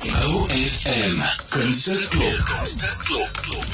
OFM Kunste klop. Kunste klop klop.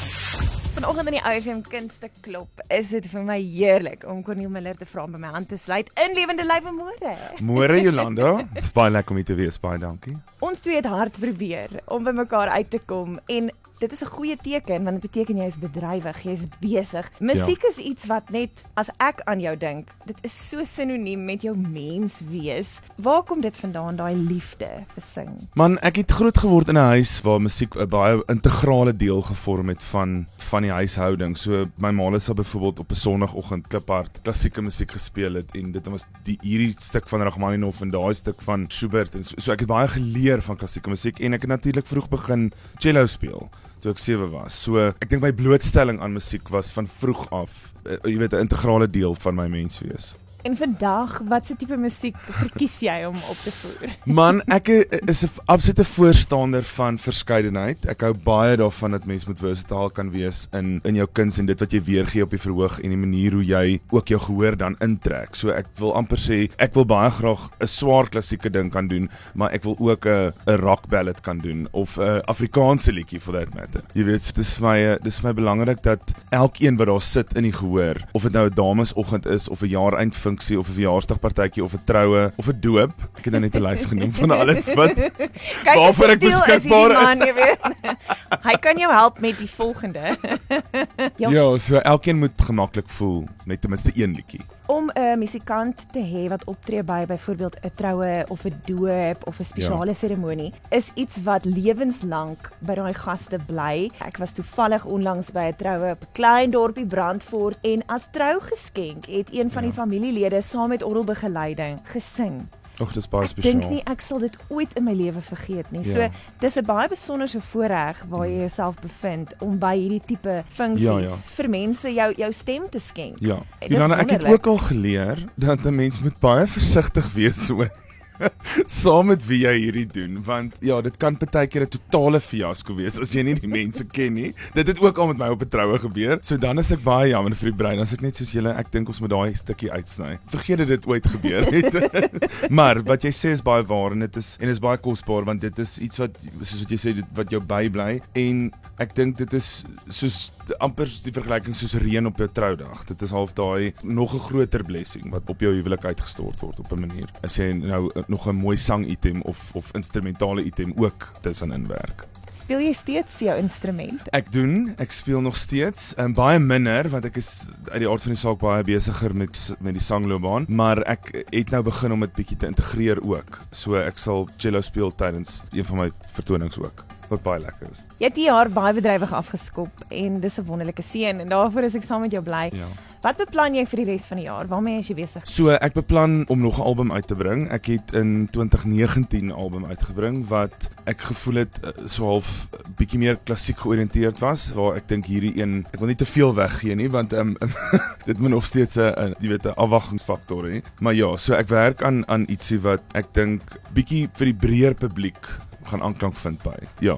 Vanoggend in die OFM Kunste klop is dit vir my heerlik om Corneel Miller te vra om by my hand te sluit in lewende lywe môre. Môre Jolanda, dis baie lekker om hier te wees, baie dankie. Ons twee het hard probeer om by mekaar uit te kom en dit is 'n goeie teken want dit beteken jy is bedrywig, jy is besig. Musiek ja. is iets wat net as ek aan jou dink, dit is so sinoniem met jou mens wees. Waar kom dit vandaan daai liefde vir sing? Man, ek het groot geword in 'n huis waar musiek 'n baie integrale deel gevorm het van van die huishouding. So my ma het sal byvoorbeeld op 'n sonoggend kliphard klassieke musiek gespeel het en dit was die hierdie stuk van Rachmaninoff en daai stuk van Schubert en so, so ek het baie geleer van klassieke musiek en ek het natuurlik vroeg begin cello speel toe ek 7 was. So ek dink my blootstelling aan musiek was van vroeg af, uh, jy weet 'n integrale deel van my menswees. En vandag, watse tipe musiek verkies jy om op te voer? Man, ek is 'n absolute voorstander van verskeidenheid. Ek hou baie daarvan dat mens moet versatile kan wees in in jou kuns en dit wat jy weergee op die verhoog en die manier hoe jy ook jou gehoor dan intrek. So ek wil amper sê ek wil baie graag 'n swaar klassieke ding kan doen, maar ek wil ook 'n 'n rock ballad kan doen of 'n Afrikaanse liedjie for that matter. Jy weet, dit is vir my dis vir my belangrik dat elkeen wat daar sit in die gehoor, of dit nou 'n damesoggend is of 'n jaar eind funksie of 'n verjaarsdagpartytjie of 'n troue of 'n doop. Ek het nou net 'n lys genoem van alles wat waarvoor ek beskikbaar is. is. Hy kan jou help met die volgende. ja. ja, so elkeen moet gemaklik voel met ten minste een liedjie. Om 'n musikant te hê wat optree by byvoorbeeld 'n troue of 'n doop of 'n spesiale ja. seremonie is iets wat lewenslank by daai gaste bly. Ek was toevallig onlangs by 'n troue op 'n klein dorpie Brandfort en as trougeskenk het een van ja. die familielede saam met orgelbegeleiding gesing. Ag, dis baie spesiaal. Dink nie ek sal dit ooit in my lewe vergeet nie. Ja. So, dis 'n baie besonderse voorreg waar jy jouself bevind om by hierdie tipe funksies ja, ja. vir mense jou jou stem te skenk. Ja. Jana, ek het ook al geleer dat 'n mens moet baie versigtig wees so saam met wie jy hierdie doen want ja dit kan baie keer 'n totale fiasco wees as jy nie die mense ken nie. Dit het ook al met my op 'n troue gebeur. So dan is ek baie jammer vir die brein. As ek net soos julle ek dink ons moet daai stukkie uitsny. Vergeet dit dit ooit gebeur het. Maar wat jy sê is baie waar en dit is en is baie kosbaar want dit is iets wat soos wat jy sê dit wat jou bybly. En ek dink dit is soos amper die vergelyking soos reën op 'n troudag. Dit is half daai nog 'n groter blessing wat op jou huwelik uitgestort word op 'n manier. As jy nou nog 'n mooi sang item of of instrumentale item ook tussenin werk. Speel jy steeds jou instrument? Ek doen, ek speel nog steeds, en baie minder want ek is uit die aard van die saak baie besigger met met die sangloopbaan, maar ek het nou begin om dit bietjie te integreer ook. So ek sal cello speel tydens een van my vertonings ook wat baie lekker is. Jy het hier jaar baie bedrywig afgeskop en dis 'n wonderlike seën en daarvoor is ek saam met jou bly. Ja. Wat beplan jy vir die res van die jaar? Waarmee is jy besig? So, ek beplan om nog 'n album uit te bring. Ek het in 2019 'n album uitgebring wat ek gevoel het eh, so half bietjie meer klassiek georiënteerd was, waar ek dink hierdie een, ek wil nie te veel weggee nie, want um, dit moet nog steeds 'n jy weet 'n afwagtingsfaktor hê. Maar ja, so ek werk aan aan ietsie wat ek dink bietjie vir die breër publiek gaan aanklank vind by. Ja.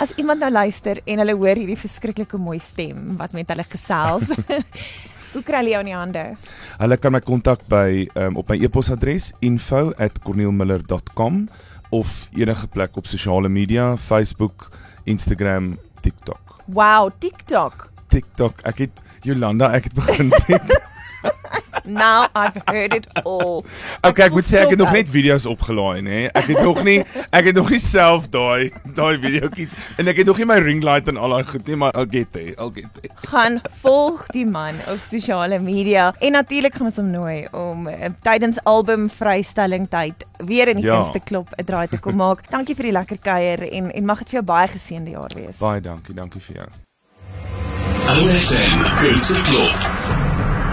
As iemand nou luister en hulle hoor hierdie verskriklike mooi stem wat met hulle gesels. Hoe kry hulle jou in die hande? Hulle kan my kontak by um, op my e-posadres info@corneelmiller.com of enige plek op sosiale media, Facebook, Instagram, TikTok. Wow, TikTok. TikTok. Ek het Jolanda, ek het begin TikTok. Now I've heard it all. Okay, ek moet sê ek het nog net video's opgelaai, nê. Ek het nog nie ek het nog nie self daai daai videoetjies en ek het nog nie my ring light en al daai goed nie, maar I'll get there. I'll get there. Gaan volg die man op sosiale media en natuurlik gaan ons hom nooi om uh, tydens album vrystelling tyd weer in die ja. kunste klop 'n draai te kom maak. Dankie vir die lekker kuier en en mag dit vir jou baie geseënde jaar wees. Baie dankie, dankie vir jou. OFM Kunste Klop.